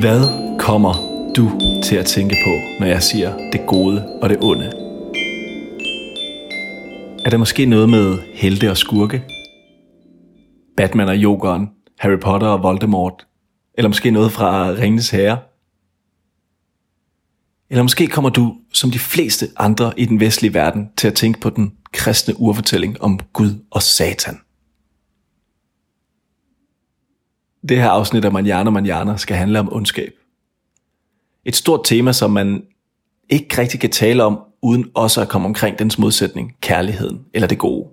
Hvad kommer du til at tænke på, når jeg siger det gode og det onde? Er det måske noget med helte og skurke? Batman og Jokeren, Harry Potter og Voldemort? Eller måske noget fra Ringens Herre? Eller måske kommer du, som de fleste andre i den vestlige verden, til at tænke på den kristne urfortælling om Gud og Satan. Det her afsnit af Manjana Manjana skal handle om ondskab. Et stort tema, som man ikke rigtig kan tale om, uden også at komme omkring dens modsætning, kærligheden eller det gode.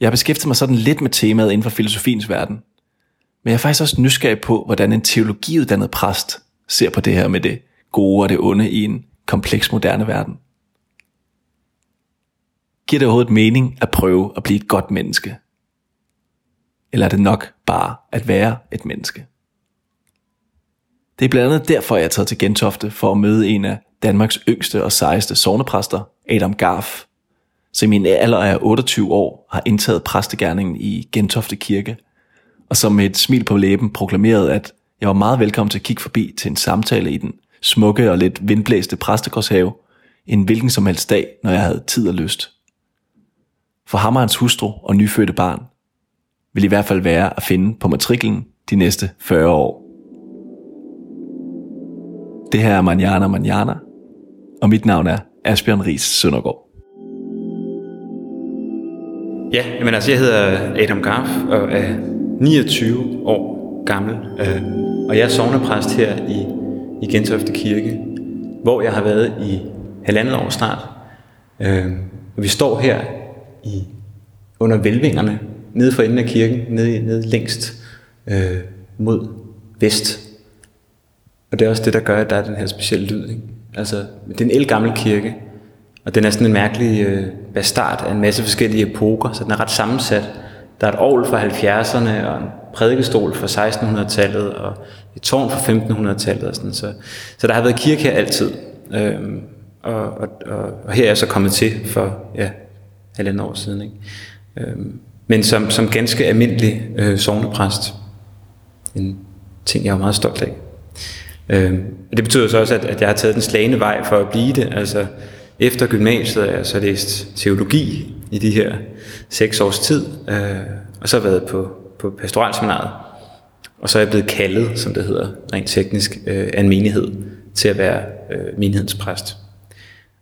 Jeg har beskæftiget mig sådan lidt med temaet inden for filosofiens verden, men jeg er faktisk også nysgerrig på, hvordan en teologiuddannet præst ser på det her med det gode og det onde i en kompleks moderne verden. Giver det overhovedet mening at prøve at blive et godt menneske? Eller er det nok bare at være et menneske? Det er blandt andet derfor, jeg er taget til Gentofte for at møde en af Danmarks yngste og sejeste sovnepræster, Adam Garf, som i en alder af 28 år har indtaget præstegærningen i Gentofte Kirke, og som med et smil på læben proklamerede, at jeg var meget velkommen til at kigge forbi til en samtale i den smukke og lidt vindblæste præstegårdshave, en hvilken som helst dag, når jeg havde tid og lyst. For ham og hans hustru og nyfødte barn vil i hvert fald være at finde på matriklen de næste 40 år. Det her er Manjana Manjana, og mit navn er Asbjørn Ries Søndergaard. Ja, men altså jeg hedder Adam Garf og er 29 år gammel, øh, og jeg er sovnepræst her i, i Gentofte Kirke, hvor jeg har været i halvandet år snart. Øh, og vi står her i under velvingerne, nede for enden af kirken, nede, nede længst øh, mod vest. Og det er også det, der gør, at der er den her specielle lyd. Ikke? Altså, det er en elgammel kirke, og den er sådan en mærkelig øh, bastard af en masse forskellige epoker, så den er ret sammensat. Der er et ovl fra 70'erne, og en prædikestol fra 1600-tallet, og et tårn fra 1500-tallet. Og sådan, så, så der har været kirke her altid. Øhm, og, og, og, og her er jeg så kommet til for ja, halvandet år siden. Ikke? Øhm, men som, som ganske almindelig øh, sovnepræst. En ting, jeg er meget stolt af. Øh, det betyder så også, at, at jeg har taget den slagende vej for at blive det. Altså, efter gymnasiet har jeg så læst teologi i de her seks års tid, øh, og så har jeg været på, på pastoralseminaret. Og så er jeg blevet kaldet, som det hedder rent teknisk, øh, af en menighed til at være øh, menighedens præst.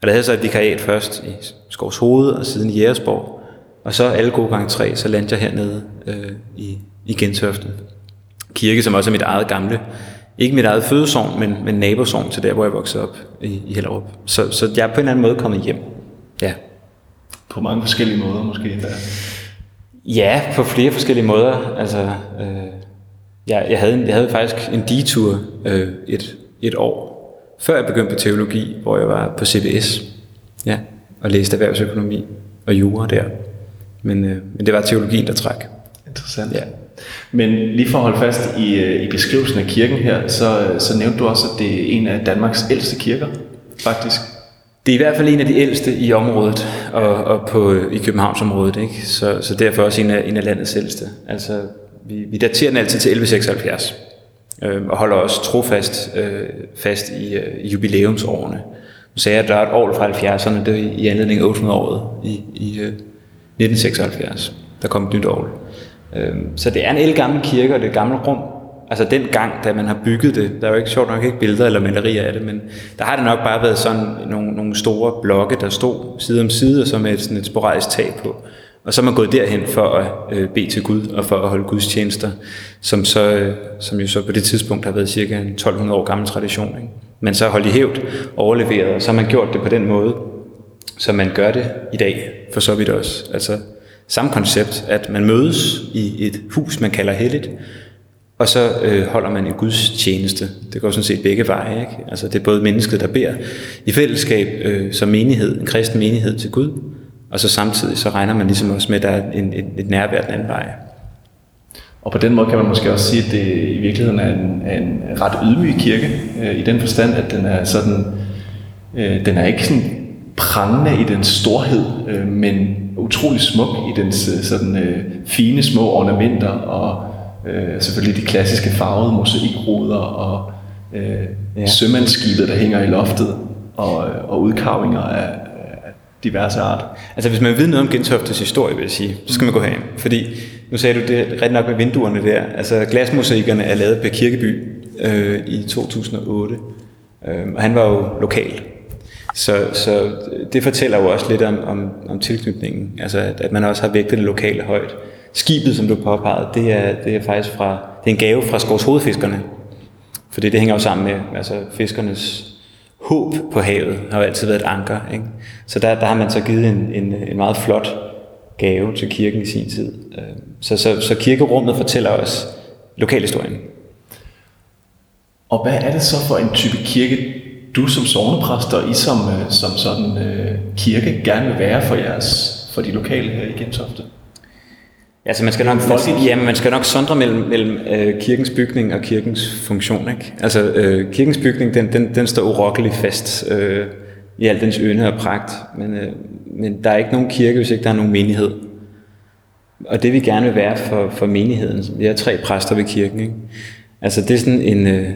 Og der havde så et vikariat først i Skovs Hoved og siden i Jægersborg. Og så alle gode gange tre, så landte jeg hernede øh, i, i Gentofte. Kirke, som også er mit eget gamle ikke mit eget fødesovn, men, men nabosovn til der, hvor jeg voksede op i, i Hellerup. Så, så jeg er på en eller anden måde kommet hjem. Ja. På mange forskellige måder måske Der. Ja, på flere forskellige måder. Altså, øh, jeg, jeg, havde, jeg havde faktisk en detur øh, et, et år, før jeg begyndte på teologi, hvor jeg var på CBS ja, og læste erhvervsøkonomi og jura der. Men, øh, men det var teologien, der træk. Interessant. Ja. Men lige for at holde fast i, øh, i beskrivelsen af kirken her, så, så nævnte du også, at det er en af Danmarks ældste kirker, faktisk. Det er i hvert fald en af de ældste i området, og, og på, i Københavnsområdet, ikke? Så, så derfor også en af, en af landets ældste. Altså, vi, vi daterer den altid til 1176, øh, og holder også trofast øh, fast i, øh, jubilæumsårene. Nu sagde jeg, at der er et år fra 70'erne, det er i anledning af 800-året i, i øh, 1976. Der kom et nyt år. Øh, så det er en elgammel kirke, og det er et gammelt rum. Altså den gang, da man har bygget det, der er jo ikke sjovt nok ikke billeder eller malerier af det, men der har det nok bare været sådan nogle, nogle store blokke, der stod side om side, og så med sådan et sporadisk tag på. Og så er man gået derhen for at øh, bede til Gud og for at holde gudstjenester, som, så, øh, som jo så på det tidspunkt har været cirka en 1200 år gammel tradition. Ikke? Men så holdt i hævd overleveret, og så har man gjort det på den måde, som man gør det i dag, for så vidt også. Altså samme koncept, at man mødes i et hus, man kalder helligt, og så øh, holder man en gudstjeneste. Det går sådan set begge veje. Ikke? Altså, det er både mennesket, der beder i fællesskab øh, som menighed, en kristen menighed til Gud, og så samtidig så regner man ligesom også med, at der er en, en, et nærvær den anden vej. Og på den måde kan man måske også sige, at det i virkeligheden er en, er en ret ydmyg kirke, øh, i den forstand, at den er sådan Øh, den er ikke sådan prangende i den storhed, øh, men utrolig smuk i dens øh, sådan øh, fine små ornamenter og øh, selvfølgelig de klassiske farvede mosaikruder og øh, ja. sømandsskibet, der hænger i loftet og, og udkarvinger af, af diverse art. Altså hvis man ved noget om Gentoftes historie, vil jeg sige, så skal man gå herind. Fordi nu sagde du det ret nok med vinduerne der. Altså glasmosaikkerne er lavet på Kirkeby øh, i 2008. Øh, og han var jo lokal så, så det fortæller jo også lidt om, om, om tilknytningen, altså at, at man også har vægtet det lokale højt. Skibet, som du påpegede, det er, det er faktisk fra, det er en gave fra Skovs hovedfiskerne, fordi det hænger jo sammen med altså fiskernes håb på havet, har jo altid været et anker. Ikke? Så der, der har man så givet en, en, en meget flot gave til kirken i sin tid. Øh, så, så, så kirkerummet fortæller os lokalhistorien. Og hvad er det så for en type kirke, du som sovnepræst og I som, øh, som sådan øh, kirke gerne vil være for jeres for de lokale her i Gentofte? Altså man skal nok, man, ja, man skal nok sondre mellem, mellem øh, kirkens bygning og kirkens funktion. Ikke? Altså øh, kirkens bygning, den, den, den står urokkeligt fast øh, i al dens ynde og pragt, men, øh, men der er ikke nogen kirke, hvis ikke der er nogen menighed. Og det vi gerne vil være for, for menigheden, vi er tre præster ved kirken, ikke? altså det er sådan en, øh,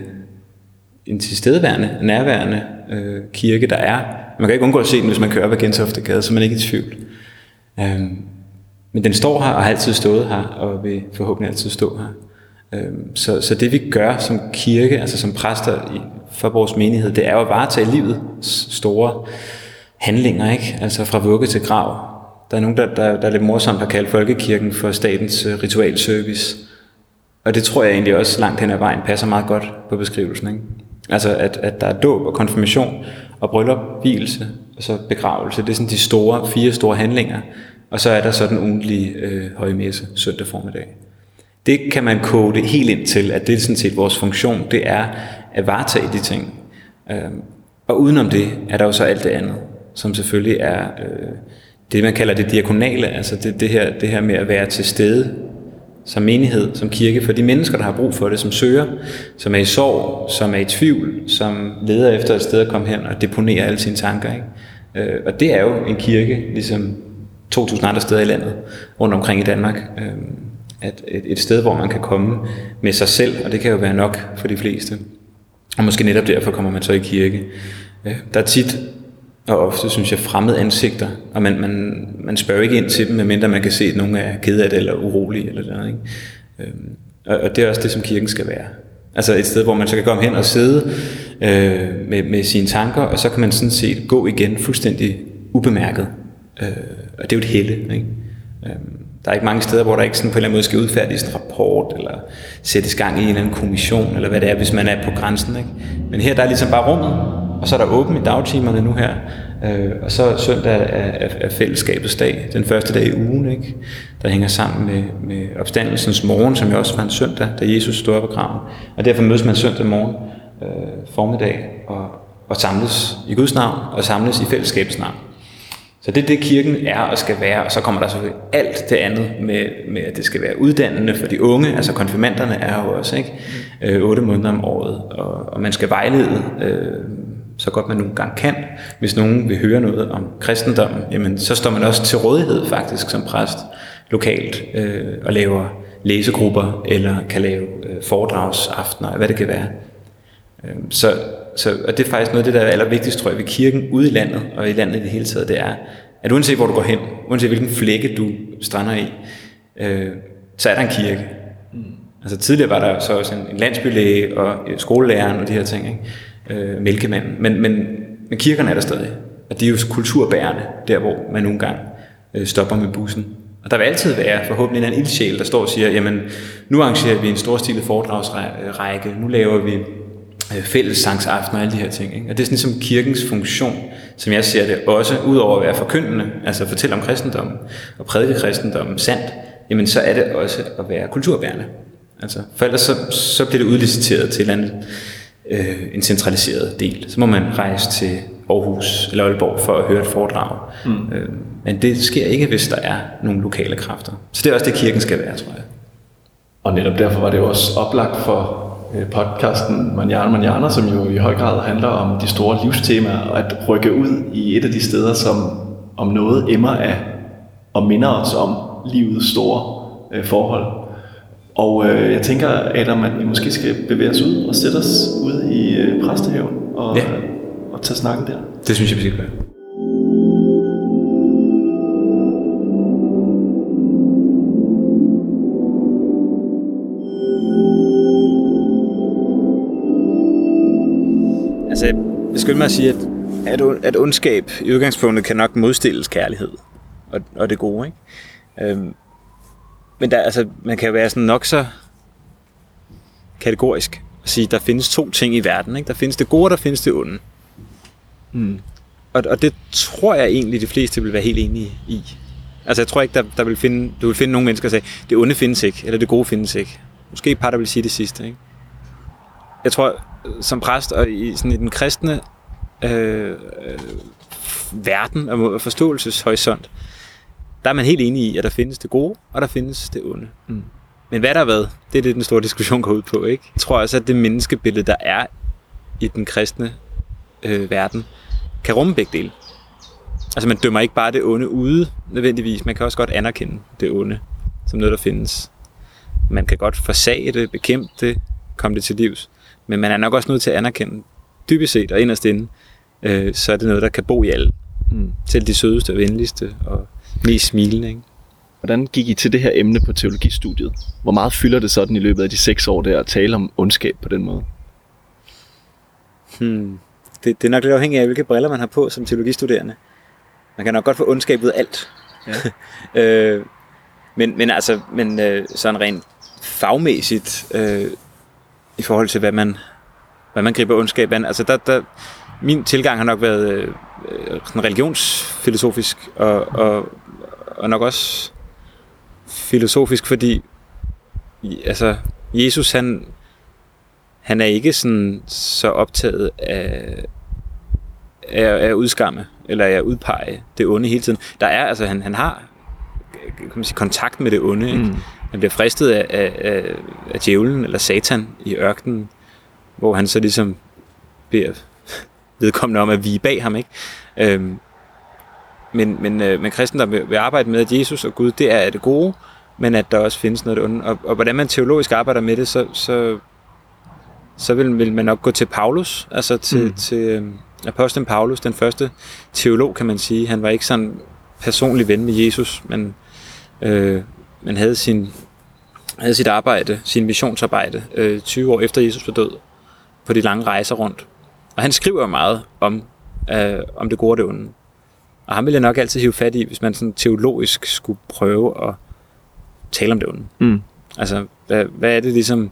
en tilstedeværende, nærværende øh, kirke, der er. Man kan ikke undgå at se den, hvis man kører på Gentofte Gade, så man er ikke i tvivl. Øhm, men den står her og har altid stået her, og vil forhåbentlig altid stå her. Øhm, så, så det vi gør som kirke, altså som præster i, for vores menighed, det er jo at varetage livets store handlinger, ikke? altså fra vugge til grav. Der er nogen, der, der, der er lidt morsomt har kaldt folkekirken for statens øh, ritualservice. Og det tror jeg egentlig også langt hen ad vejen passer meget godt på beskrivelsen. Ikke? Altså at, at der er dåb og konfirmation og bryllup, hvilelse og så begravelse. Det er sådan de store, fire store handlinger. Og så er der så den ugentlige øh, højmesse søndag formiddag. Det kan man kode det helt ind til, at det er sådan set vores funktion, det er at varetage de ting. Øh, og udenom det er der jo så alt det andet, som selvfølgelig er øh, det, man kalder det diakonale, altså det, det, her, det her med at være til stede som menighed, som kirke, for de mennesker, der har brug for det, som søger, som er i sorg, som er i tvivl, som leder efter et sted at komme hen og deponere alle sine tanker. Ikke? Øh, og det er jo en kirke, ligesom 2.000 andre steder i landet, rundt omkring i Danmark. Øh, at et, et sted, hvor man kan komme med sig selv, og det kan jo være nok for de fleste. Og måske netop derfor kommer man så i kirke. Øh, der er tit og ofte, synes jeg, fremmede ansigter, og man, man, man spørger ikke ind til dem, medmindre man kan se, at nogen er ked af det, eller urolige, eller noget. Ikke? Øhm, og, og det er også det, som kirken skal være. Altså et sted, hvor man så kan komme hen og sidde øh, med, med sine tanker, og så kan man sådan set gå igen fuldstændig ubemærket. Øh, og det er jo et helle. Ikke? Øhm, der er ikke mange steder, hvor der ikke sådan på en eller anden måde skal udfærdiges en rapport, eller sættes gang i en eller anden kommission, eller hvad det er, hvis man er på grænsen. Ikke? Men her der er ligesom bare rummet, og så er der åbent i dagtimerne nu her. Øh, og så søndag er, er, er fællesskabets dag, den første dag i ugen, ikke? der hænger sammen med, med opstandelsens morgen, som jo også var en søndag, da Jesus stod op af graven. Og derfor mødes man søndag morgen øh, formiddag og, og samles i Guds navn og samles i fællesskabets navn. Så det er det, kirken er og skal være, og så kommer der selvfølgelig alt det andet med, med at det skal være uddannende for de unge, altså konfirmanderne er jo også, ikke? Øh, 8 måneder om året, og, og man skal vejlede øh, så godt man nogle gange kan. Hvis nogen vil høre noget om kristendommen, jamen, så står man også til rådighed faktisk som præst lokalt øh, og laver læsegrupper eller kan lave øh, foredragsaftener, hvad det kan være. Øh, så, så og det er faktisk noget af det, der er allervigtigst, tror jeg, ved kirken ude i landet og i landet i det hele taget, det er, at uanset hvor du går hen, uanset hvilken flække du strander i, øh, så er der en kirke. Mm. Altså tidligere var der så også en, en landsbylæge og skolelæreren og de her ting, ikke? øh, mælkemanden. Men, men, men kirkerne er der stadig. Og de er jo kulturbærende, der hvor man nogle gange øh, stopper med bussen. Og der vil altid være forhåbentlig en ildsjæl, der står og siger, jamen nu arrangerer vi en storstilet foredragsrække, nu laver vi øh, fællessangsaften og alle de her ting. Ikke? Og det er sådan ligesom kirkens funktion, som jeg ser det, også ud over at være forkyndende, altså fortælle om kristendommen og prædike kristendommen sandt, jamen så er det også at være kulturbærende. Altså, for ellers så, så bliver det udliciteret til eller andet øh, en centraliseret del. Så må man rejse til Aarhus eller Aalborg for at høre et foredrag. Mm. Øh, men det sker ikke, hvis der er nogle lokale kræfter. Så det er også det, kirken skal være, tror jeg. Og netop derfor var det jo også oplagt for podcasten Manjana Manjana, som jo i høj grad handler om de store livstemaer, og at rykke ud i et af de steder, som om noget emmer af og minder os om livets store øh, forhold. Og øh, jeg tænker, Adam, at vi måske skal bevæge os ud og sætte os ud i øh, præstehaven og, ja. og tage snakken der. Det synes jeg, vi skal gøre. Jeg skulle mig at sige, at, at, at ondskab i udgangspunktet kan nok modstilles kærlighed og, og det gode. Ikke? Øhm, men der, altså, man kan være sådan nok så kategorisk og sige, at der findes to ting i verden. Ikke? Der findes det gode, og der findes det onde. Mm. Og, og det tror jeg egentlig, de fleste vil være helt enige i. Altså jeg tror ikke, der, der vil finde, du vil finde nogle mennesker, der siger, det onde findes ikke, eller det gode findes ikke. Måske et par, der vil sige det sidste. Ikke? Jeg tror, som præst og i, sådan i den kristne øh, verden og forståelseshorisont, der er man helt enig i, at der findes det gode, og der findes det onde. Mm. Men hvad der har været, det er det, den store diskussion går ud på. Ikke? Jeg tror også, at det menneskebillede, der er i den kristne øh, verden, kan rumme begge dele. Altså man dømmer ikke bare det onde ude nødvendigvis, man kan også godt anerkende det onde som noget, der findes. Man kan godt forsage det, bekæmpe det, komme det til livs. Men man er nok også nødt til at anerkende, dybest set og inderst inde, øh, så er det noget, der kan bo i alle. Mm. Selv de sødeste og venligste og mest smilende. Ikke? Hvordan gik I til det her emne på teologistudiet? Hvor meget fylder det sådan i løbet af de seks år der at tale om ondskab på den måde? Hmm. Det, det er nok lidt afhængigt af, hvilke briller man har på som teologistuderende. Man kan nok godt få ondskab ud af alt. Ja. øh, men, men altså, men øh, sådan rent fagmæssigt, øh, i forhold til, hvad man, hvad man griber ondskab an, altså der, der, min tilgang har nok været øh, øh, sådan religionsfilosofisk, og, og, og nok også filosofisk, fordi altså, Jesus han, han er ikke sådan så optaget af, af, af at udskamme, eller af at udpege det onde hele tiden. Der er, altså han, han har kan man sige, kontakt med det onde. Ikke? Mm. Han bliver fristet af, af, af, af djævlen eller satan i ørkenen, hvor han så ligesom beder vedkommende om at vige bag ham. Ikke? Øhm, men, men, øh, men kristendom vil, vil arbejde med, at Jesus og Gud, det er det gode, men at der også findes noget onde. Og, og hvordan man teologisk arbejder med det, så, så, så vil, vil man nok gå til Paulus, altså til, mm. til øh, apostlen Paulus, den første teolog, kan man sige. Han var ikke sådan personlig ven med Jesus, men, øh, men havde, sin, havde sit arbejde, sin missionsarbejde, øh, 20 år efter Jesus var død, på de lange rejser rundt. Og han skriver meget om, øh, om det gode og det onde. Og ham vil jeg nok altid hive fat i, hvis man sådan teologisk skulle prøve at tale om det onde. Mm. Altså, hvad, hvad er det ligesom...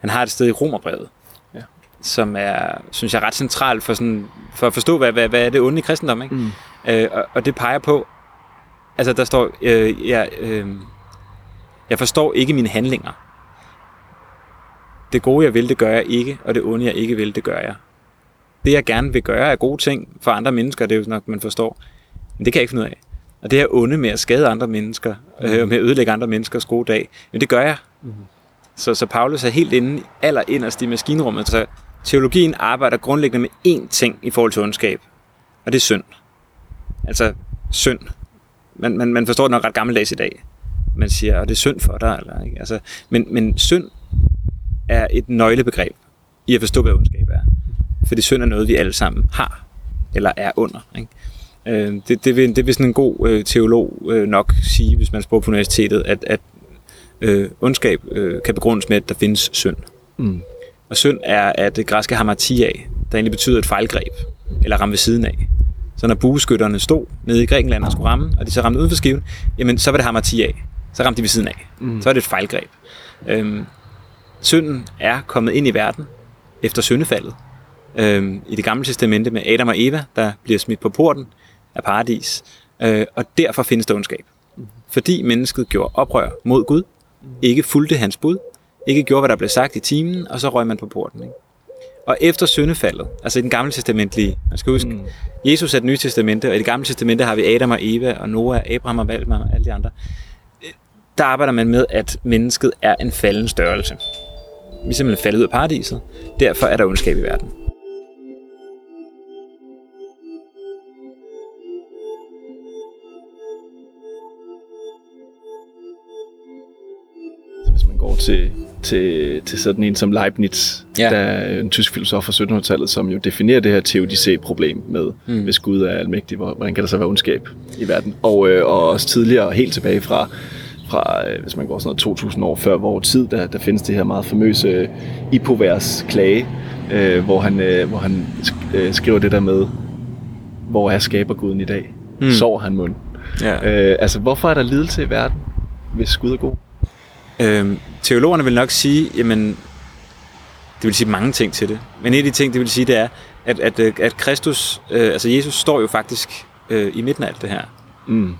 Han har et sted i Romerbrevet, ja. som er, synes jeg, ret centralt for, sådan, for at forstå, hvad, hvad, hvad er det onde i kristendom. Ikke? Mm. Øh, og, og det peger på, altså der står, øh, jeg, øh, jeg forstår ikke mine handlinger. Det gode, jeg vil, det gør jeg ikke, og det onde, jeg ikke vil, det gør jeg det, jeg gerne vil gøre, er gode ting for andre mennesker, det er jo nok, man forstår. Men det kan jeg ikke finde ud af. Og det her onde med at skade andre mennesker, øh, mm. med at ødelægge andre menneskers gode dag, men det gør jeg. Mm. Så, så Paulus er helt inde, aller inderst i maskinrummet. Så teologien arbejder grundlæggende med én ting i forhold til ondskab, og det er synd. Altså synd. Man, man, man forstår det nok ret gammeldags i dag. Man siger, at det er synd for dig. Eller, ikke? Altså, men, men synd er et nøglebegreb i at forstå, hvad ondskab er. Fordi synd er noget, vi alle sammen har, eller er under. Ikke? Øh, det, det, vil, det vil sådan en god øh, teolog øh, nok sige, hvis man spørger på universitetet, at, at øh, ondskab øh, kan begrundes med, at der findes synd. Mm. Og synd er at det græske hamartia, der egentlig betyder et fejlgreb, eller ramme ved siden af. Så når bueskytterne stod nede i Grækenland og skulle ramme, og de så ramte uden for skiven, jamen så var det hamartia. Så ramte de ved siden af. Mm. Så var det et fejlgreb. Øhm, synden er kommet ind i verden efter syndefaldet øh, i det gamle testamente med Adam og Eva, der bliver smidt på porten af paradis. Øh, og derfor findes der ondskab. Fordi mennesket gjorde oprør mod Gud, ikke fulgte hans bud, ikke gjorde, hvad der blev sagt i timen, og så røg man på porten. Ikke? Og efter syndefaldet, altså i den gamle testamentlige, man skal huske, mm. Jesus er det nye testamente, og i det gamle testamente har vi Adam og Eva, og Noah, Abraham og Valdemar og alle de andre. Der arbejder man med, at mennesket er en falden størrelse. Vi er simpelthen faldet ud af paradiset. Derfor er der ondskab i verden. Hvis man går til, til, til sådan en som Leibniz, Ja. der er en tysk filosof fra 1700-tallet, som jo definerer det her teodicé-problem med, Mm. hvis Gud er almægtig, hvor- hvordan kan der så være ondskab i verden? Og, øh, og også tidligere, helt tilbage fra, fra øh, hvis man går sådan noget 2000 år før vores tid, der, der findes det her meget famøse Ipovers klage, øh, hvor han, øh, hvor han øh, skriver det der med, hvor er skaberguden i dag? Mm. Sår han mund? Ja. Øh, altså, hvorfor er der lidelse i verden, hvis Gud er god? Øhm, teologerne vil nok sige, jamen, det vil sige mange ting til det. Men en af de ting, det vil sige, det er, at, at, øh, at Kristus, øh, altså Jesus, står jo faktisk øh, i midten af alt det her. Mm.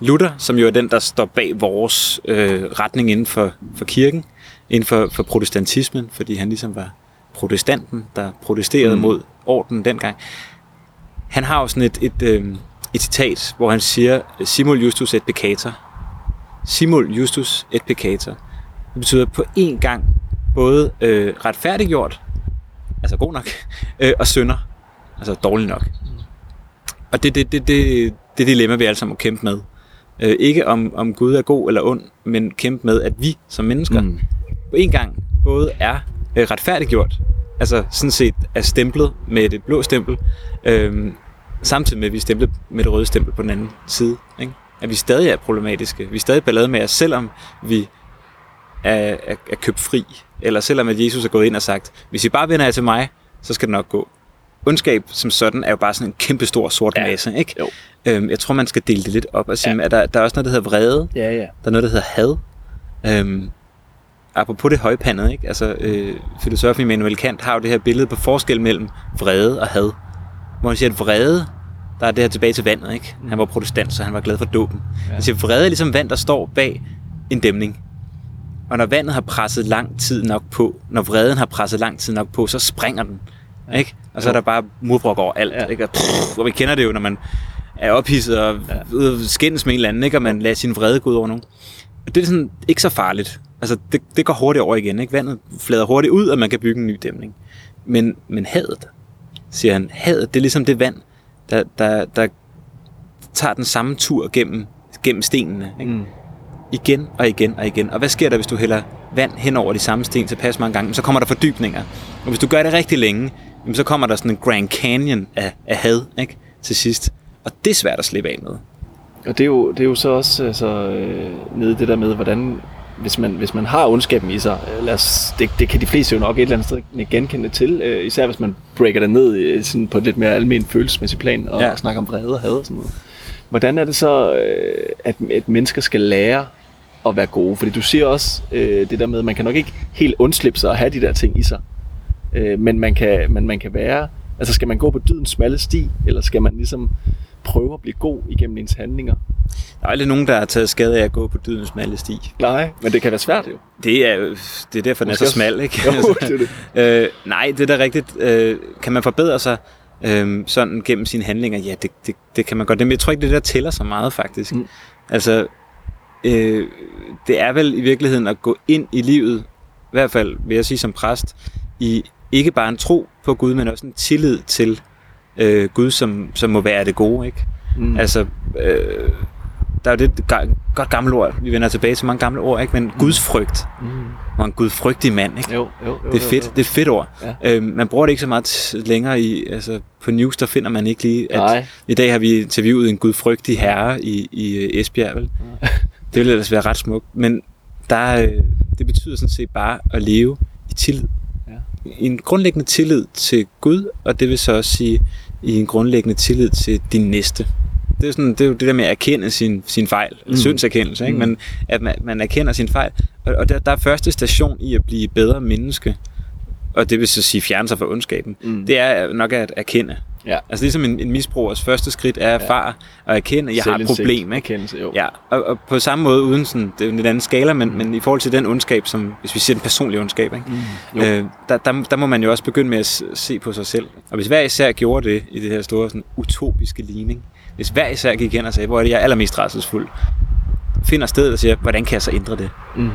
Luther, som jo er den, der står bag vores øh, retning inden for, for kirken, inden for, for protestantismen, fordi han ligesom var protestanten, der protesterede mm. Mod ordenen dengang. Han har jo sådan et, et, øh, et citat, hvor han siger, simul justus et peccator. Simul justus et peccator. Det betyder på én gang både øh, retfærdiggjort, altså god nok, øh, og synder, altså dårlig nok. Og det er det, det, det, det dilemma, vi alle sammen må kæmpe med. Øh, ikke om, om Gud er god eller ond, men kæmpe med, at vi som mennesker mm. På en gang både er øh, retfærdiggjort, altså sådan set er stemplet med det blå stempel, øh, samtidig med, at vi er stemplet med det røde stempel på den anden side. Ikke? At vi stadig er problematiske. Vi er stadig ballade med os, selvom vi er, er, er købt fri. Eller selvom at Jesus er gået ind og sagt, hvis I bare vender jer til mig, så skal det nok gå. Ondskab som sådan er jo bare sådan en kæmpe stor sort Ja. masse. Ikke? Jo. Øhm, jeg tror, man skal dele det lidt op og sige, Ja. at der, der er også noget, der hedder vrede. Ja, ja. Der er noget, der hedder had. Øhm, apropos det højpandede, ikke? Altså, øh, filosofen Immanuel Kant har jo det her billede på forskel mellem vrede og had. Hvor han siger, at vrede, der er det her tilbage til vandet, ikke? Han var protestant, så han var glad for dåben. Ja. At vrede er ligesom vand, der står bag en dæmning. Og når vandet har presset lang tid nok på, når vreden har presset lang tid nok på, så springer den. Ja. Ikke? Og så er der bare murbrok over alt. Ja. Ikke? Og, pff, og vi kender det jo, når man er ophidset og ja. skændes med en eller anden, ikke? og man lader sin vrede gå ud over nogen. Og det er sådan ikke så farligt. Altså, det, det går hurtigt over igen. Ikke? Vandet flader hurtigt ud, og man kan bygge en ny dæmning. Men, men hadet, siger han, hadet, det er ligesom det vand, der, der, der tager den samme tur gennem, gennem stenene. Ikke? Mm. igen og igen og igen. Og hvad sker der, hvis du hælder vand hen over de samme sten til pas mange gange? Så kommer der fordybninger. Og hvis du gør det rigtig længe, så kommer der sådan en Grand Canyon af, af had ikke? til sidst. Og det er svært at slippe af med. Og det er jo, det er jo så også altså, øh, nede det der med, hvordan hvis man, hvis man har ondskaben i sig, øh, lad os, det, det kan de fleste jo nok et eller andet sted genkende til, øh, især hvis man breaker det ned øh, sådan på et lidt mere almen følelsesmæssigt plan, og Ja. snakker om vrede og had og sådan noget. Hvordan er det så, øh, at et mennesker skal lære at være gode? Fordi du siger også øh, det der med, at man kan nok ikke helt undslippe sig at have de der ting i sig. Øh, men, man kan, men man kan være, altså skal man gå på dydens smalle sti, eller skal man ligesom prøve at blive god igennem ens handlinger? Der er aldrig nogen, der har taget skade af at gå på dydens smalle sti. Nej, men det kan være svært jo. Det er, det er derfor, den er så smal, ikke? Jo, det er det. øh, nej, det er da rigtigt. Øh, kan man forbedre sig øh, sådan gennem sine handlinger? Ja, det, det, det kan man godt. Men jeg tror ikke, det der tæller så meget, faktisk. Mm. Altså, øh, det er vel i virkeligheden at gå ind i livet, i hvert fald vil jeg sige som præst, i ikke bare en tro på Gud, men også en tillid til øh, Gud, som, som må være det gode, ikke? Mm. Altså, øh, der er jo det ga- godt gamle ord. Vi vender tilbage til mange gamle ord, ikke? Men Guds frygt. Mm. Og en gudfrygtig mand, ikke? Jo, jo, jo, Det er fedt, Jo, det er et fedt ord. Ja. Øhm, man bruger det ikke så meget længere i, altså på news, der finder man ikke lige, at Nej. i dag har vi interviewet en gudfrygtig herre i, i øh, Esbjerg, vel? Det ville ellers være ret smukt, men der, øh, det betyder sådan set bare at leve i tillid. I en grundlæggende tillid til Gud, og det vil så også sige i en grundlæggende tillid til din næste. Det er, sådan, det er jo det der med at erkende sin, sin fejl. Mm. syndserkendelse, ikke? Mm. Men at man, man erkender sin fejl. Og, og der, der er første station i at blive bedre menneske, og det vil så sige fjerne sig fra ondskaben, Mm. det er nok at erkende. Ja. Altså ligesom en, en misbrugers første skridt er at erfare og erkende, at jeg har et problem. Ikke? Erkendelse, jo. Ja, og, og på samme måde uden sådan, det er en lidt anden skala, men, men i forhold til den ondskab, som, hvis vi siger den personlige ondskab, ikke? Mm. Jo. Øh, der, der, der må man jo også begynde med at se på sig selv. Og hvis hver især gjorde det i det her store sådan, utopiske ligning, hvis hver især gik hen og sagde, hvor er det, jeg er allermest rædselsfuld, finder stedet og siger, hvordan kan jeg så ændre det? Mm.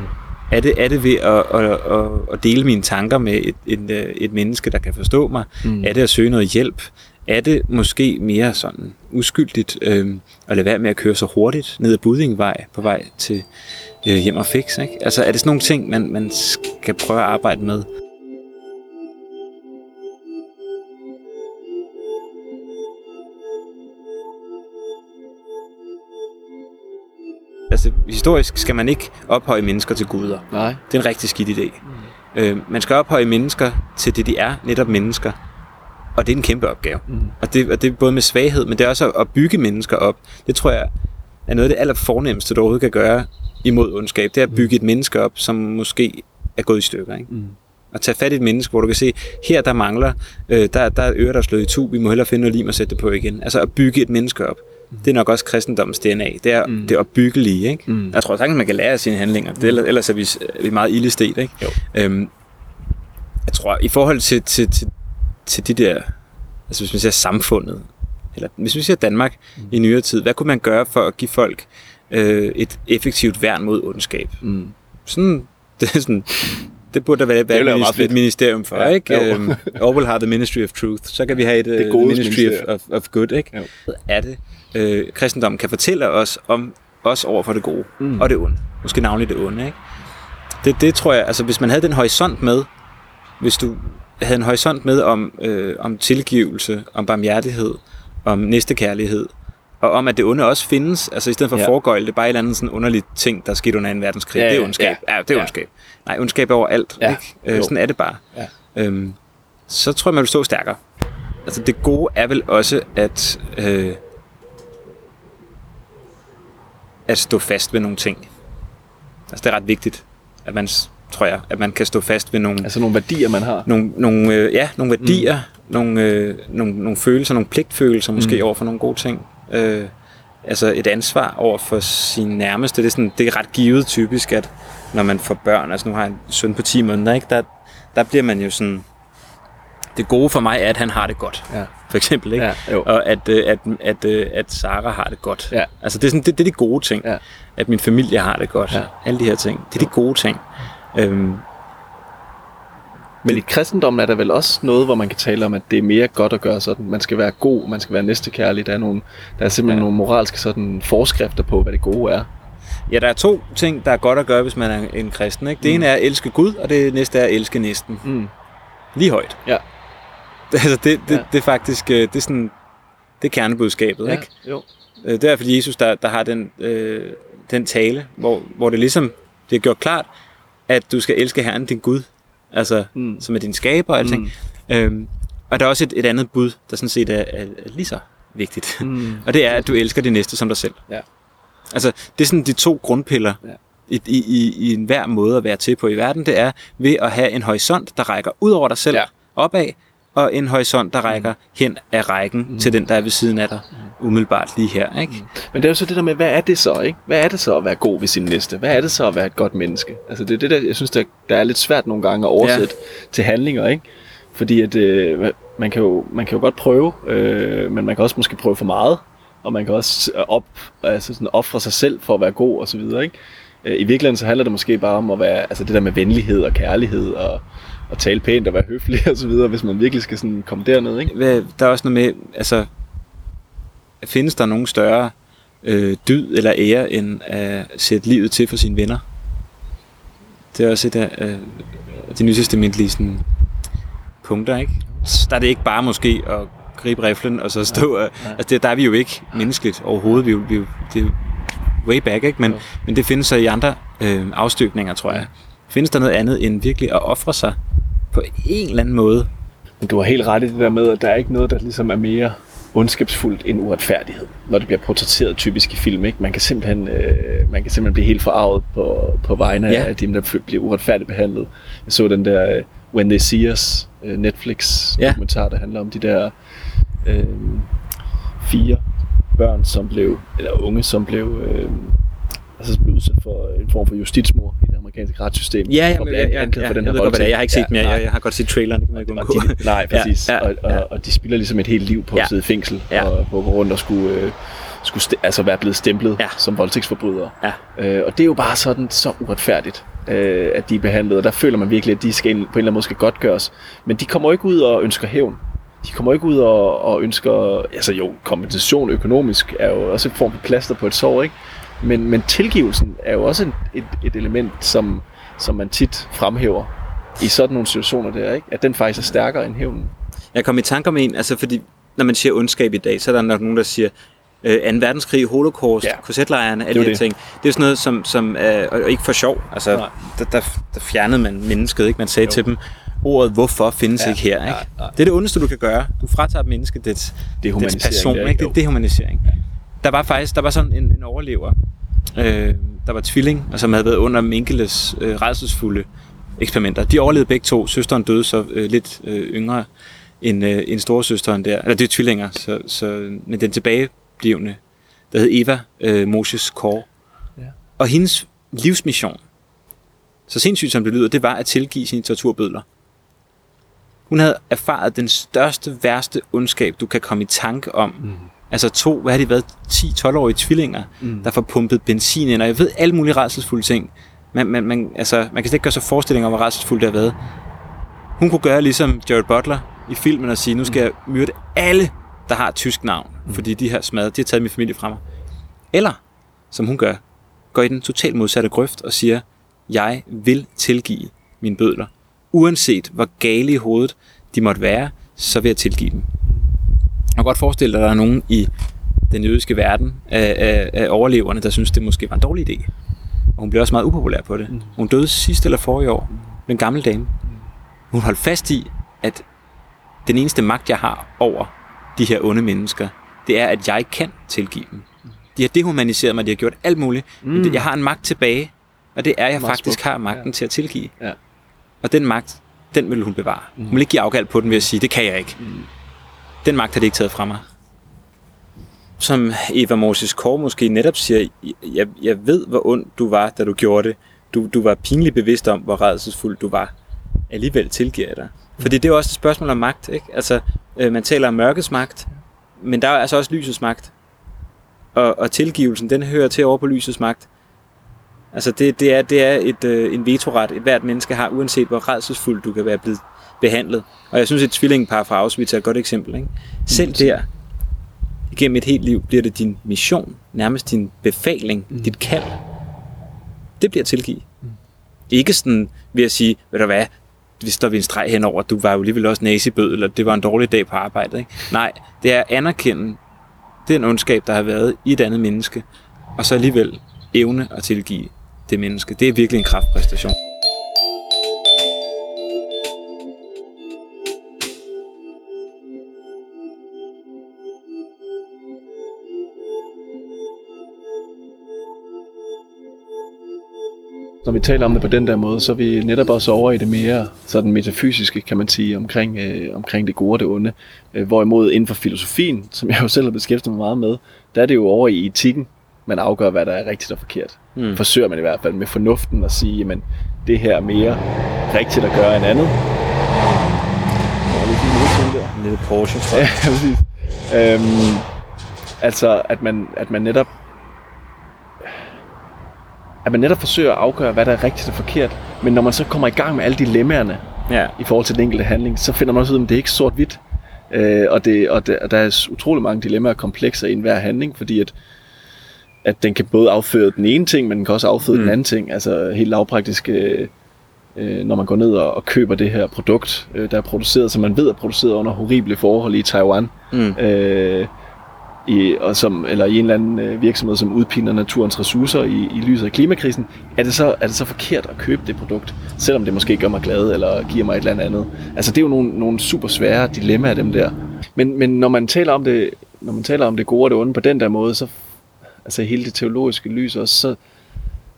Er det, er det ved at, at, at, at dele mine tanker med et, et, øh, et menneske, der kan forstå mig? Mm. Er det at søge noget hjælp? Er det måske mere sådan uskyldigt øh, at lade være med at køre så hurtigt ned ad Budingvej på vej til øh, hjem og fix? Ikke? Altså er det sådan nogle ting, man, man skal prøve at arbejde med? Altså, historisk skal man ikke ophøje mennesker til guder. Nej. Det er en rigtig skidt idé. Mm. Øh, man skal ophøje mennesker til det, de er, netop mennesker. Og det er en kæmpe opgave. Mm. Og, det, og det er både med svaghed, men det er også at bygge mennesker op. Det tror jeg er noget af det allerfornemmeste, du overhovedet kan gøre imod ondskab. Det er at bygge et menneske op, som måske er gået i stykker. Ikke? Mm. At tage fat i et menneske, hvor du kan se, her der mangler, øh, der, der er ører, der er slået i tu, vi må hellere finde noget lim og sætte det på igen. Altså at bygge et menneske op. Mm. Det er nok også kristendommens DNA. Det er mm. det opbyggelige. Ikke? Mm. Jeg tror sagtens, man kan lære af sine handlinger. Det, ellers, ellers er vi, er vi meget ildestet. Ikke? Jo. Øhm, jeg tror, i forhold til, til, til, til de der, altså hvis man siger samfundet, eller hvis vi siger Danmark mm. i nyere tid, hvad kunne man gøre for at give folk øh, et effektivt værn mod ondskab? Mm. Sådan, det er sådan, det burde der være, være minister, et ministerium for, Ja, ikke? jo. Øhm, Orwell har The Ministry of Truth, så kan vi have et Det uh, Ministry of, of Good, ikke? Jo. Er det, øh, kristendommen kan fortælle os om os over for det gode mm. og det onde. Måske navnligt det onde, ikke? Det, det tror jeg, altså hvis man havde den horisont med, hvis du havde en horisont med om, øh, om tilgivelse, om barmhjertighed, om næstekærlighed, og om, at det onde også findes, altså i stedet for at Ja. foregøjle det, bare en eller anden sådan underlig ting, der skete under en verdenskrig. Ja, det er ondskab. ja. Ja, det er Ja. ondskab. Nej, ondskab er overalt. Ja, Ikke? Øh, sådan er det bare. Ja. Øhm, så tror jeg, man vil stå stærkere. Altså det gode er vel også at, øh, at stå fast ved nogle ting. Altså det er ret vigtigt, at man, tror jeg, at man kan stå fast ved nogle, Altså nogle værdier, man har. nogle, nogle, øh, ja, nogle værdier, mm. nogle, øh, nogle, nogle følelser, nogle pligtfølelser måske mm. over for nogle gode ting. Øh, altså et ansvar over for sine nærmeste. Det er, sådan, det er ret givet typisk, at når man får børn, altså nu har jeg en søn på 10 måneder, ikke? Der, der bliver man jo sådan, det gode for mig er, at han har det godt. Ja. For eksempel, ikke? Ja, jo. Og at, øh, at, at, øh, at Sara har det godt. Ja. Altså det er, sådan, det, det er de gode ting. Ja. At min familie har det godt. Ja. Alle de her ting. Det er de gode ting. Øhm, Men i kristendommen er der vel også noget, hvor man kan tale om, at det er mere godt at gøre sådan. Man skal være god, man skal være næstekærlig. Der er, nogle, der er simpelthen Ja. nogle moralske sådan, forskrifter på, hvad det gode er. Ja, der er to ting, der er godt at gøre, hvis man er en kristen. Ikke? Det ene er at elske Gud, og det næste er at elske næsten. Mm. Lige højt. Ja. altså, det, det, Ja. ja. det er faktisk øh, det er sådan, det er kernebudskabet. Ja, Ikke? jo. Øh, Det er fordi Jesus, der, der har den, øh, den tale, hvor, hvor det ligesom det er gjort klart, at du skal elske Herren, din Gud, altså, Mm. som er din skaber og alting. Mm. Øhm, og der er også et, et andet bud, der sådan set er, er, er lige så vigtigt. Mm. og det er, at du elsker din næste som dig selv. Ja. Altså, det er sådan de to grundpiller Ja. i, i, i, i enhver måde at være til på i verden. Det er ved at have en horisont, der rækker ud over dig selv, ja. opad, og en horisont, der rækker mm. hen af rækken mm. til den, der er ved siden af dig, umiddelbart lige her. Ikke? Men det er jo så det der med, hvad er det så, ikke? Hvad er det så at være god ved sin næste? Hvad er det så at være et godt menneske? Altså det er det der, jeg synes, der, der er lidt svært nogle gange at oversætte ja. til handlinger, ikke? Fordi at, øh, man, kan jo, man kan jo godt prøve, øh, men man kan også måske prøve for meget, og man kan også øh, op, altså sådan ofre sig selv for at være god og så videre, ikke? Øh, I virkeligheden så handler det måske bare om at være, altså det der med venlighed og kærlighed og, og tale pænt og være høflig og så videre, hvis man virkelig skal sådan komme derned, ikke? Der er også noget med, altså, findes der nogen større øh, dyd eller ære, end at sætte livet til for sine venner? Det er også et af øh, de nytestamentlige sådan, punkter, ikke? Der er det ikke bare måske at gribe riflen og så stå... Ja, altså, det, der er vi jo ikke menneskeligt overhovedet. Vi, er jo- vi, det er way back, ikke? Men, men det findes så i andre øh, afstøbninger, tror jeg. Findes der noget andet end virkelig at ofre sig på en eller anden måde? Men du har helt ret i det der med, at der er ikke noget, der ligesom er mere ondskabsfuldt end uretfærdighed, når det bliver portrætteret typisk i film. Ikke? Man, kan simpelthen, øh, man kan simpelthen blive helt forarvet på, på vegne Ja. af dem, der bliver uretfærdigt behandlet. Jeg så den der øh, When They See Us øh, Netflix-dokumentar, Ja. der handler om de der øh, fire børn, som blev, eller unge, som blev, øh, altså blev udsat for en form for justitsmord i det amerikanske retssystem. Ja, ja, Og ja, ja, ja, ja, for den jeg her ved godt, hvad det er. Jeg har ikke set voldtægt. mere. Ja, Jeg, jeg har godt set traileren. Det ikke Og undgå. de, nej, præcis. Ja, Ja, ja, ja, og, ja. og, og de spiller ligesom et helt liv på Ja. at sidde i fængsel, Ja. og på at gå rundt og skulle, øh, skulle st- altså være blevet stemplet Ja. ja. som voldtægtsforbrydere. Ja. Øh, og det er jo bare sådan så uretfærdigt. øh, at de er behandlet, og der føler man virkelig, at de skal på en eller anden måde skal godtgøres. Men de kommer ikke ud og ønsker hævn. De kommer ikke ud og, og ønsker, altså jo, kompensation økonomisk er jo også en form for plaster på et sår, ikke? Men, men tilgivelsen er jo også en, et, et element, som, som man tit fremhæver i sådan nogle situationer der, ikke? At den faktisk er stærkere end hævnen. Jeg kom i tanke om en, altså fordi, når man siger ondskab i dag, så er der nok nogen, der siger, øh, 2. verdenskrig, holocaust, ja. korsetlejrene, alle de her det. ting. Det er sådan noget, som, som øh, og ikke for sjov. Altså, der, der, der, fjernede man mennesket, ikke? Man sagde jo. til dem, ordet hvorfor findes ja. ikke her. Ikke? Ja, ja. Det er det ondeste, du kan gøre. Du fratager et menneske dets, Det er dets person. Ikke? Det er dehumanisering. Ja. Der var faktisk der var sådan en, en overlever, øh, der var tvilling, og som havde været under Menkeles øh, redselsfulde eksperimenter. De overlevede begge to. Søsteren døde så øh, lidt øh, yngre end, øh, end storesøsteren der. Eller det er tvillinger, så, så, men den tilbageblivende, der hed Eva øh, Moses Kåre. Ja. Og hendes livsmission, så sindssygt som det lyder, det var at tilgive sine torturbødler. Hun havde erfaret den største, værste ondskab, du kan komme i tanke om. Mm. Altså to, hvad har de været, 10-12-årige tvillinger, mm. der får pumpet benzin ind, og jeg ved alle mulige rædselsfulde ting. Man, man, man, altså, man kan slet ikke gøre sig forestilling om, hvor rædselsfuldt det har været. Hun kunne gøre ligesom Jared Butler i filmen og sige, nu skal jeg myrde alle, der har et tysk navn, mm. fordi de har smadret, de har taget min familie fra mig. Eller, som hun gør, går i den totalt modsatte grøft og siger, jeg vil tilgive mine bødler. Uanset hvor gale i hovedet de måtte være, så vil jeg tilgive dem. Kan godt forestille dig, at der er nogen i den jødiske verden af, af, af overleverne, der synes, det måske var en dårlig idé. Og hun blev også meget upopulær på det. Hun døde sidste eller forrige år. med En gammel dame. Hun holdt fast i, at den eneste magt, jeg har over de her onde mennesker, det er, at jeg kan tilgive dem. De har dehumaniseret mig, de har gjort alt muligt. Mm. Men det, jeg har en magt tilbage, og det er, at jeg Meget faktisk har magten Ja. til at tilgive. Ja. Og den magt, den vil hun bevare. Mm. Hun vil ikke give afkald på den ved at sige, det kan jeg ikke. Mm. Den magt har det ikke taget fra mig. Som Eva Moses Kåre måske netop siger, jeg, jeg ved, hvor ond du var, da du gjorde det. Du, du var pinligt bevidst om, hvor redselsfuld du var. Alligevel tilgiver jeg dig. Fordi det er jo også et spørgsmål om magt. Ikke? Altså, øh, man taler om mørkets magt, men der er altså også lysets magt. Og, og tilgivelsen, den hører til over på lysets magt. Altså det, det er, det er et, øh, en vetoret, et hvert menneske har, uanset hvor redselsfuld du kan være blevet behandlet. Og jeg synes, et tvillingpar fra Auschwitz er et godt eksempel. Ikke? Selv der, igennem et helt liv, bliver det din mission, nærmest din befaling, mm. dit kald. Det bliver tilgive. Mm. Ikke sådan ved at sige, ved du hvad, vi står ved en streg henover, du var jo alligevel også nazibød, eller det var en dårlig dag på arbejde. Ikke? Nej, det er at anerkende den ondskab, der har været i et andet menneske, og så alligevel evne at tilgive det menneske. Det er virkelig en kraftpræstation. Når vi taler om det på den der måde, så er vi netop også over i det mere sådan metafysiske, kan man sige, omkring, øh, omkring det gode og det onde. Øh, hvorimod inden for filosofien, som jeg jo selv har beskæftiget mig meget med, der er det jo over i etikken, man afgør, hvad der er rigtigt og forkert. Mm. Forsøger man i hvert fald med fornuften at sige, jamen det her er mere rigtigt at gøre end andet. En lille Porsche, Ja, præcis. Øhm, altså, at man, at man netop at man netop forsøger at afgøre, hvad der er rigtigt og forkert. Men når man så kommer i gang med alle dilemmaerne Ja. i forhold til den enkelte handling, så finder man også ud af, at det er ikke sort-hvidt. Øh, og, det, og, det, og der er utrolig mange dilemmaer og komplekser i enhver handling, fordi at, at den kan både afføre den ene ting, men den kan også afføde mm. den anden ting. Altså helt lavpraktisk, øh, øh, når man går ned og, og køber det her produkt, øh, der er produceret, som man ved er produceret under horrible forhold i Taiwan, Mm. øh, i, og som, eller i en eller anden øh, virksomhed, som udpiner naturens ressourcer i, i lyset af klimakrisen, er det, så, er det så forkert at købe det produkt, selvom det måske gør mig glad, eller giver mig et eller andet. Altså det er jo nogle, nogle super svære dilemmaer, dem der. Men, men når man taler om det, når man taler om det gode og det onde på den der måde, så altså hele det teologiske lys også, så,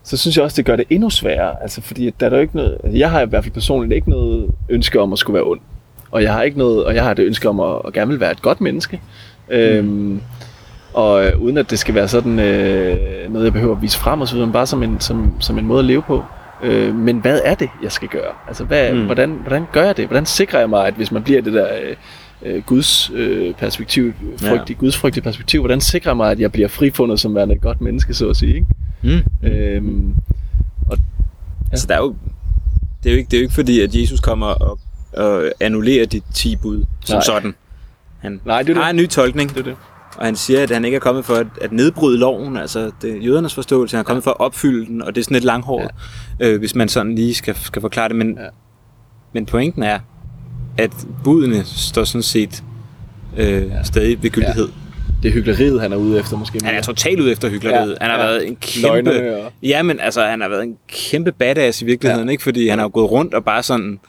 så synes jeg også, det gør det endnu sværere. Altså fordi at der er der ikke noget, jeg har i hvert fald personligt ikke noget ønske om at skulle være ond. Og jeg har ikke noget, og jeg har det ønske om at, at gerne vil være et godt menneske. Mm. Øhm, og øh, uden at det skal være sådan øh, noget, jeg behøver at vise frem og så videre, men bare som en, som, som en måde at leve på. Øh, men hvad er det, jeg skal gøre? Altså, hvad, Mm. hvordan, hvordan gør jeg det? Hvordan sikrer jeg mig, at hvis man bliver det der øh, øh, Guds øh, perspektiv, frygt, Ja. ja. Guds frygtige perspektiv, hvordan sikrer jeg mig, at jeg bliver frifundet som værende et godt menneske, så at sige? Ikke? Mm. Øhm, og Altså, der er jo, det, er jo ikke, det er jo ikke fordi, at Jesus kommer og, og annullerer de 10 bud som Nej. sådan. Han Nej, det er det. har en ny tolkning, Det er det. og han siger, at han ikke er kommet for at, at nedbryde loven, altså det er jødernes forståelse, han er kommet for at opfylde den, og det er sådan lidt langhåret, ja. øh, hvis man sådan lige skal, skal forklare det. Men, Ja. ja. men pointen er, at budene står sådan set øh, ja. stadig ved gyldighed. Ja. Det er hyggeleriet, han er ude efter måske. Han er totalt ude efter hyggeleriet. Ja, Ja, han har ja. ja. været en kæmpe... Ja, men altså, han har været en kæmpe badass i virkeligheden, Ja. ja. ikke? Fordi han har gået rundt og bare sådan...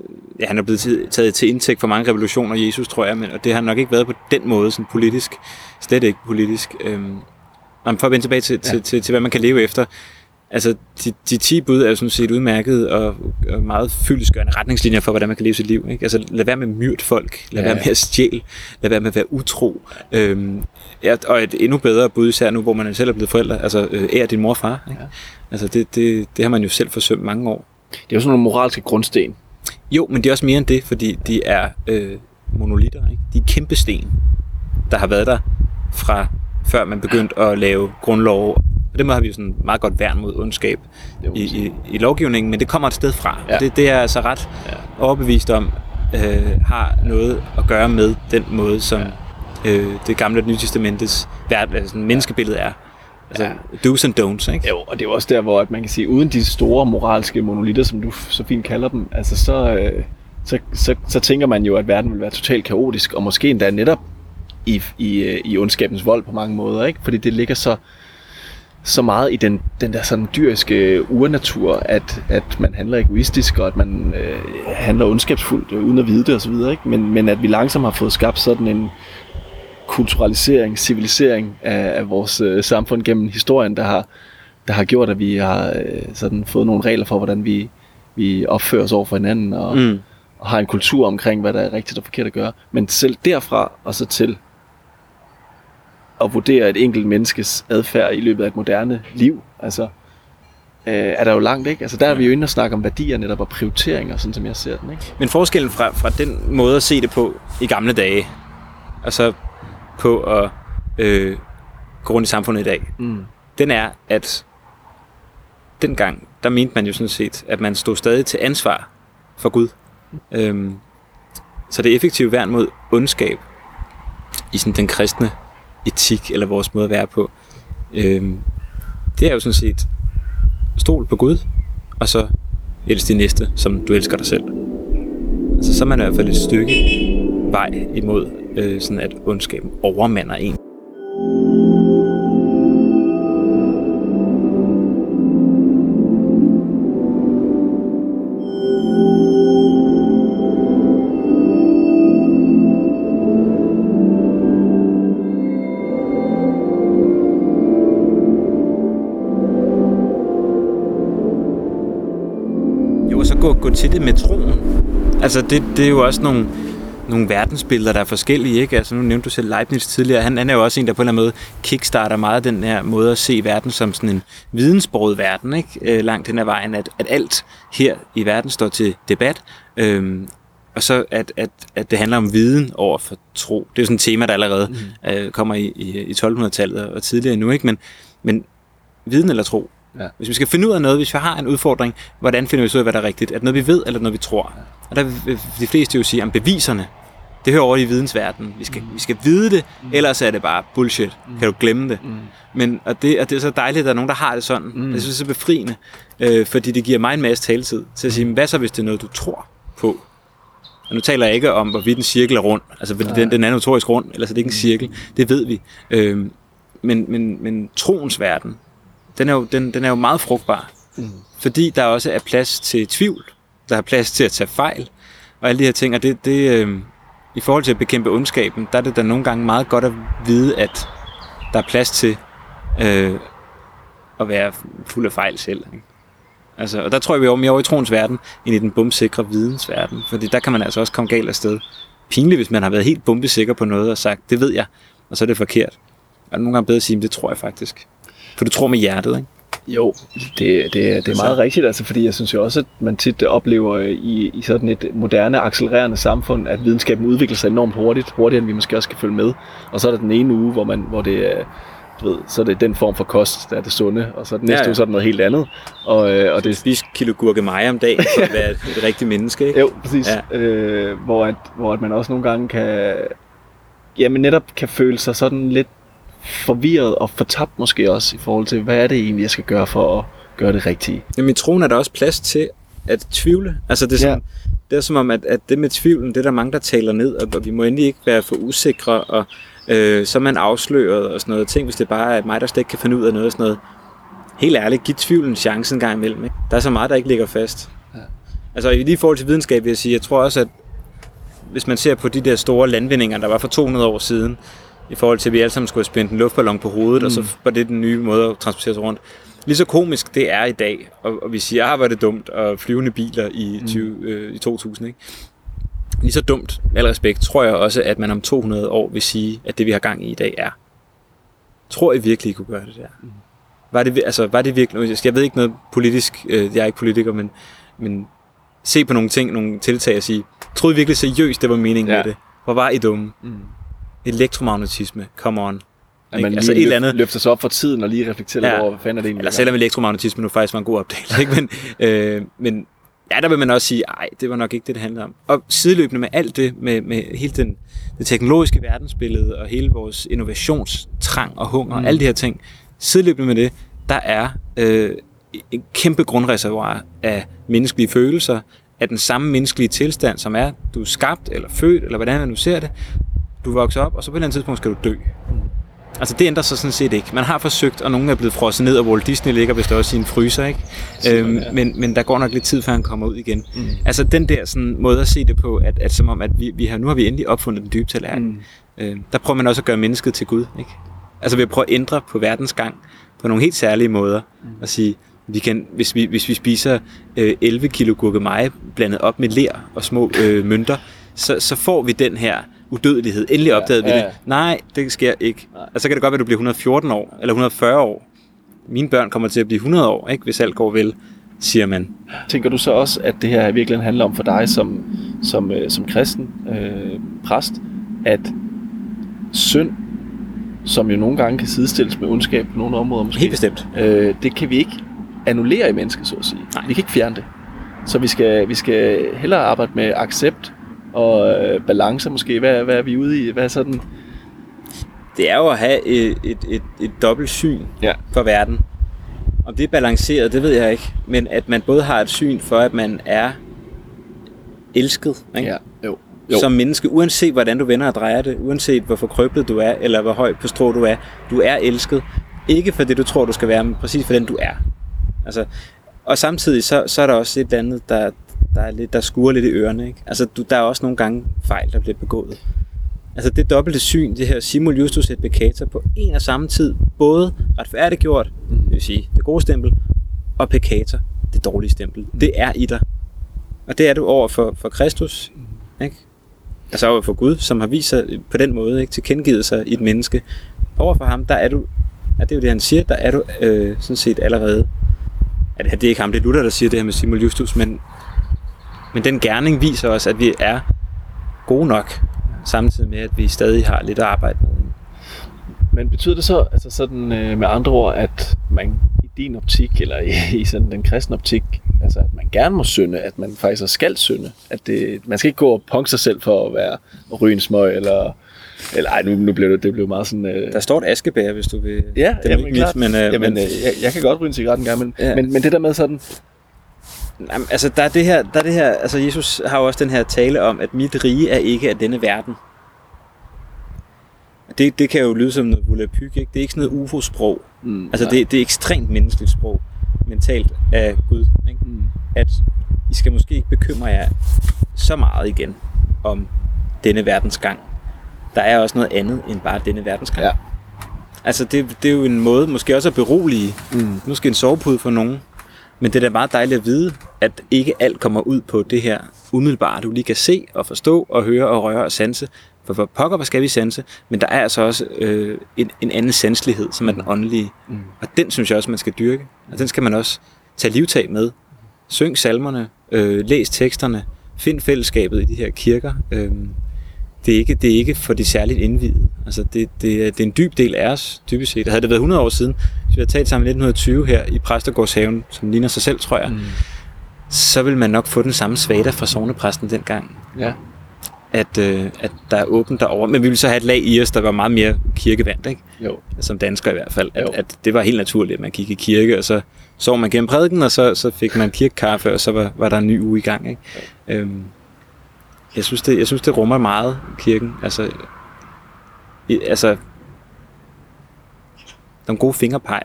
øh, Ja, han er blevet taget til indtægt for mange revolutioner, Jesus, tror jeg, men, og det har nok ikke været på den måde, sådan politisk. Slet ikke politisk. Øhm, om for at vende tilbage til, ja. til, til, til, hvad man kan leve efter. Altså, de, de 10 bud er jo sådan set udmærket og, og meget fyldesgørende retningslinjer for, hvordan man kan leve sit liv. Ikke? Altså, lad være med at myrde folk. Lad Ja. være med at stjæle. Lad være med at være utro. Øhm, ja, og et endnu bedre bud, især nu, hvor man selv er blevet forældre. Altså, øh, ære din mor og far. Ikke? Ja. Altså, det, det, det har man jo selv forsømt mange år. Det er jo sådan nogle moralske grundsten. Jo, men det er også mere end det, fordi de er øh, monolitter. Ikke? De er kæmpe sten, der har været der fra før man begyndte at lave grundlov. Og det har vi jo sådan meget godt værn mod ondskab Det i, i, i lovgivningen, men det kommer et sted fra. Ja. Det, det er jeg altså ret Ja. overbevist om, øh, har noget at gøre med den måde, som ja. øh, det gamle og nye testamentets verden, altså, menneskebillede er. Altså, Ja. do's and don'ts, ikke? Jo, og det er også der, hvor at man kan sige, uden de store moralske monolitter, som du så fint kalder dem, altså så, øh, så, så, så tænker man jo, at verden vil være totalt kaotisk, og måske endda netop i, i, øh, i ondskabens vold på mange måder, ikke? Fordi det ligger så, så meget i den, den der sådan dyriske urnatur, at, at man handler egoistisk, og at man øh, handler ondskabsfuldt, øh, uden at vide det osv., ikke? Men, men at vi langsomt har fået skabt sådan en kulturalisering, civilisering af, af vores øh, samfund gennem historien, der har, der har gjort, at vi har øh, sådan fået nogle regler for, hvordan vi, vi opfører os over for hinanden, og, mm. Og har en kultur omkring, hvad der er rigtigt og forkert at gøre. Men selv derfra og så til at vurdere et enkelt menneskes adfærd i løbet af et moderne liv, altså, øh, er der jo langt, ikke? Altså, der er vi jo inde og snakke om værdier netop og prioriteringer, sådan som jeg ser den, ikke? Men forskellen fra, fra den måde at se det på i gamle dage, og så på at øh, gå rundt i samfundet i dag, Mm. den er, at dengang, der mente man jo sådan set, at man stod stadig til ansvar for Gud. Øhm, så det effektive værn mod ondskab i sådan den kristne etik, eller vores måde at være på, øhm, det er jo sådan set stol på Gud, og så elsk din næste, som du elsker dig selv. Altså, så er man i hvert fald et stykke vej imod øh, sådan, at ondskaben overmander en. Gå, gå til det med troen. Altså, det, det er jo også nogle, nogle verdensbilleder, der er forskellige, ikke? Altså, nu nævnte du selv Leibniz tidligere. Han, han er jo også en, der på en eller anden måde kickstarter meget den her måde at se verden som sådan en vidensbordet verden, ikke? Øh, langt hen ad vejen, at, at alt her i verden står til debat. Øhm, og så at, at, at det handler om viden over for tro. Det er jo sådan et tema, der allerede mm. øh, kommer i, i, i 1200-tallet og tidligere nu, ikke? Men, men viden eller tro? Ja. Hvis vi skal finde ud af noget, hvis vi har en udfordring, hvordan finder vi så ud af, hvad der er rigtigt? Er det noget, vi ved, eller noget, vi tror? Og der vil de fleste jo sige, at beviserne, det hører over i vidensverdenen. Vi skal, vi skal vide det, ellers er det bare bullshit. Kan du glemme det? Mm. Men, og, det, og det er så dejligt, at der er nogen, der har det sådan. Mm. Jeg synes, det er så befriende, øh, fordi det giver mig en masse taletid til at sige, hvad så, hvis det er noget, du tror på? Og nu taler jeg ikke om, hvorvidt en cirkel er rund, altså fordi den, den er notorisk rund, ellers er det ikke en cirkel. Det ved vi. Øh, men, men, men troens verden, den er jo, den, den er jo meget frugtbar. Mm. Fordi der også er plads til tvivl. Der er plads til at tage fejl. Og alle de her ting. Og det, det, øh, i forhold til at bekæmpe ondskaben, der er det da nogle gange meget godt at vide, at der er plads til øh, at være fuld af fejl selv. Ikke? Altså, og der tror jeg, vi er mere over i troens verden, end i den bumsikre vidensverden. Fordi der kan man altså også komme galt af sted. Pinligt, hvis man har været helt bombesikker på noget og sagt, det ved jeg, og så er det forkert. Og det er nogle gange bedre at sige, det tror jeg faktisk. For du tror med hjertet, ikke? Jo, det, det, det er meget rigtigt, altså, fordi jeg synes jo også, at man tit oplever øh, i, i sådan et moderne, accelererende samfund, at videnskaben udvikler sig enormt hurtigt, hurtigere end vi måske også skal følge med. Og så er der den ene uge, hvor, man, hvor det er du ved, så er det den form for kost, der er det sunde, og så den næste Ja, ja. uge, så er det noget helt andet. Og, øh, og det, Spis kilo gurkemeje om dagen, for at være et, et rigtigt menneske, ikke? Jo, præcis. Ja. Øh, hvor, at, hvor at man også nogle gange kan, jamen netop kan føle sig sådan lidt forvirret og fortabt måske også i forhold til, hvad er det egentlig, jeg skal gøre for at gøre det rigtige. Jamen i troen er der også plads til at tvivle. Altså det er, som, Ja. det er som om, at, at det med tvivlen, det er der mange, der taler ned, og, og vi må endelig ikke være for usikre, og øh, så er man afsløret og sådan noget. Tænk, hvis det bare er mig, der slet ikke kan finde ud af noget og sådan noget. Helt ærligt, giv tvivlen en chance en gang imellem. Ikke? Der er så meget, der ikke ligger fast. Ja. Altså i lige forhold til videnskab vil jeg sige, jeg tror også, at hvis man ser på de der store landvindinger, der var for 200 år siden, i forhold til, at vi alle sammen skulle have spændt en luftballon på hovedet, mm. og så var det den nye måde at transportere sig rundt. Lige så komisk det er i dag, og, og vi siger, ah, det dumt, og flyvende biler i, 20, øh, i 2000, ikke? Lige så dumt, al respekt, tror jeg også, at man om 200 år vil sige, at det vi har gang i i dag er. Tror I virkelig, I kunne gøre det der? Var det, altså, var det virkelig, jeg ved ikke noget politisk, øh, jeg er ikke politiker, men, men se på nogle ting, nogle tiltag og sige, troede I virkelig seriøst, det var meningen Ja. med det? Hvor var I dumme? Mm. Elektromagnetisme, come on. At man Ikke? Altså, et eller andet- løfter sig op for tiden og lige reflekterer Ja. over, hvad fanden er det egentlig? Eller selvom elektromagnetisme nu faktisk var en god opdagelse, ikke? Men, øh, men ja, der vil man også sige, nej, det var nok ikke det, det handlede om. Og sideløbende med alt det, med, med hele den, det teknologiske verdensbillede, og hele vores innovationstrang og hunger, mm. og alle de her ting, sideløbende med det, der er øh, en kæmpe grundreservoir af menneskelige følelser, af den samme menneskelige tilstand, som er, du er skabt, eller født, eller hvordan man nu ser det, du vokser op, og så på et eller andet tidspunkt skal du dø. Altså det ændrer sig sådan set ikke. Man har forsøgt, og nogen er blevet frosset ned, og Walt Disney ligger vist også i en fryser, ikke? Øhm, ja. men, men der går nok lidt tid, før han kommer ud igen. Mm. Altså den der sådan, måde at se det på, at, at som om, at vi, vi har, nu har vi endelig opfundet den dybe tallerken. Mm. Øh, der prøver man også at gøre mennesket til Gud, ikke? Altså ved at prøve at ændre på verdens gang på nogle helt særlige måder. Mm. Og sige, vi kan, hvis, vi, hvis vi spiser øh, 11 kilo gurkemeje blandet op med ler og små øh, mønter, så, så får vi den her udødelighed. Endelig Ja, opdagede vi ja, det. ja. Nej, det sker ikke. Nej. Og så kan det godt være, at du bliver 114 år, eller 140 år. Mine børn kommer til at blive 100 år, ikke? hvis alt går vel, siger man. Tænker du så også, at det her virkelig handler om for dig som, som, øh, som kristen øh, præst, at synd, som jo nogle gange kan sidestilles med ondskab på nogle områder måske, Helt bestemt. øh, det kan vi ikke annullere i mennesket, så at sige. Nej. Vi kan ikke fjerne det. Så vi skal, vi skal hellere arbejde med accept og øh, balance måske. Hvad, hvad er vi ude i? Hvad er sådan? Det er jo at have et, et, et, et dobbelt syn Ja. for verden. Om det er balanceret, det ved jeg ikke. Men at man både har et syn for, at man er elsket ikke? Ja, jo. jo. som menneske, uanset hvordan du vender og drejer det, uanset hvor forkrøblet du er, eller hvor højt på strå du er, du er elsket. Ikke for det, du tror, du skal være, men præcis for den, du er. Altså, og samtidig, så, så er der også et eller andet, der, der, er lidt, der skurer lidt i ørerne. Ikke? Altså, du, der er også nogle gange fejl, der bliver begået. Altså det dobbelte syn, det her simul justus et peccator, på en og samme tid, både retfærdiggjort, det vil sige det gode stempel, og peccator, det dårlige stempel. Det er i dig. Og det er du over for, for Kristus, ikke? Altså over for Gud, som har vist sig på den måde, ikke? tilkendegivet sig i et menneske. Over for ham, der er du, ja, det er jo det han siger, der er du øh, sådan set allerede, det det er ikke ham, det er Luther, der siger det her med simul justus, men, men den gerning viser os, at vi er gode nok, samtidig med, at vi stadig har lidt at arbejde med. Men betyder det så altså sådan, øh, med andre ord, at man i din optik, eller i, i sådan den kristne optik, altså at man gerne må synde, at man faktisk også skal synde, at det, man skal ikke gå og punke sig selv for at være at ryge en smøg, eller, eller ej, nu, nu blev det, det blev meget sådan... Øh, Der står et askebær, hvis du vil. ja, det er jamen, ikke klart. mit, men, øh, jamen, men, øh, jeg, jeg kan godt ryge en cigaret en gang, men, ja. men, men det der med sådan, Jamen, altså, der er det her, der er det her, altså Jesus har jo også den her tale om, at mit rige er ikke af denne verden. Det, det kan jo lyde som noget volapyk, ikke? Det er ikke sådan noget ufo-sprog. mm, Altså, det, det er ekstremt menneskeligt sprog, mentalt af Gud, ikke? Mm. At I skal måske ikke bekymre jer så meget igen om denne verdens gang. Der er også noget andet end bare denne verdens gang. Ja. Altså, det, det er jo en måde måske også at berolige Mm. måske en sovepude for nogen. Men det er da meget dejligt at vide, at ikke alt kommer ud på det her umiddelbare, du lige kan se og forstå og høre og røre og sanse. For for pokker, hvad skal vi sanse? Men der er altså også øh, en, en anden sanselighed, som er den åndelige. Mm. Og den synes jeg også, man skal dyrke. Og den skal man også tage livtag med. Syng salmerne, øh, læs teksterne, find fællesskabet i de her kirker. Øh, det er ikke, det er ikke for de særligt indvidede. Altså det, det, det er en dyb del af os, dybest set. Havde det været 100 år siden, hvis vi havde talt sammen i 1920 her i Præstegårdshaven, som ligner sig selv, tror jeg, mm. så vil man nok få den samme svada fra sovnepræsten dengang, Ja. at, øh, at der er åbent derovre. Men vi ville så have et lag i os, der var meget mere kirkevandt, ikke? Jo. som dansker i hvert fald, at, Jo. at det var helt naturligt, at man gik i kirke, og så sov man gennem prædiken, og så, så fik man kirkekaffe, og så var, var der en ny uge i gang. Ikke? Øhm, jeg, synes, det, jeg synes, det rummer meget, kirken. Altså, i, altså nogle gode fingerpeg.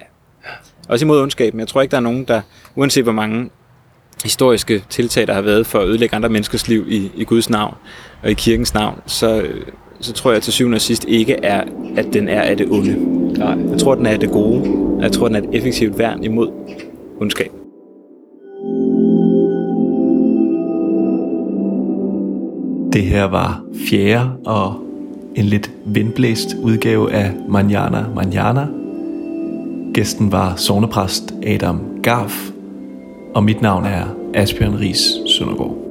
Også imod ondskaben. Jeg tror ikke, der er nogen, der, uanset hvor mange historiske tiltag, der har været for at ødelægge andre menneskers liv i, i Guds navn og i kirkens navn, så, så tror jeg til syvende og sidst ikke er, at den er af det onde. Nej. Jeg tror, den er af det gode. Jeg tror, den er et effektivt værn imod ondskab. Det her var fjerde og en lidt vindblæst udgave af Manjana Manjana. Gæsten var sovnepræst Adam Garf, og mit navn er Asbjørn Ries Søndergaard.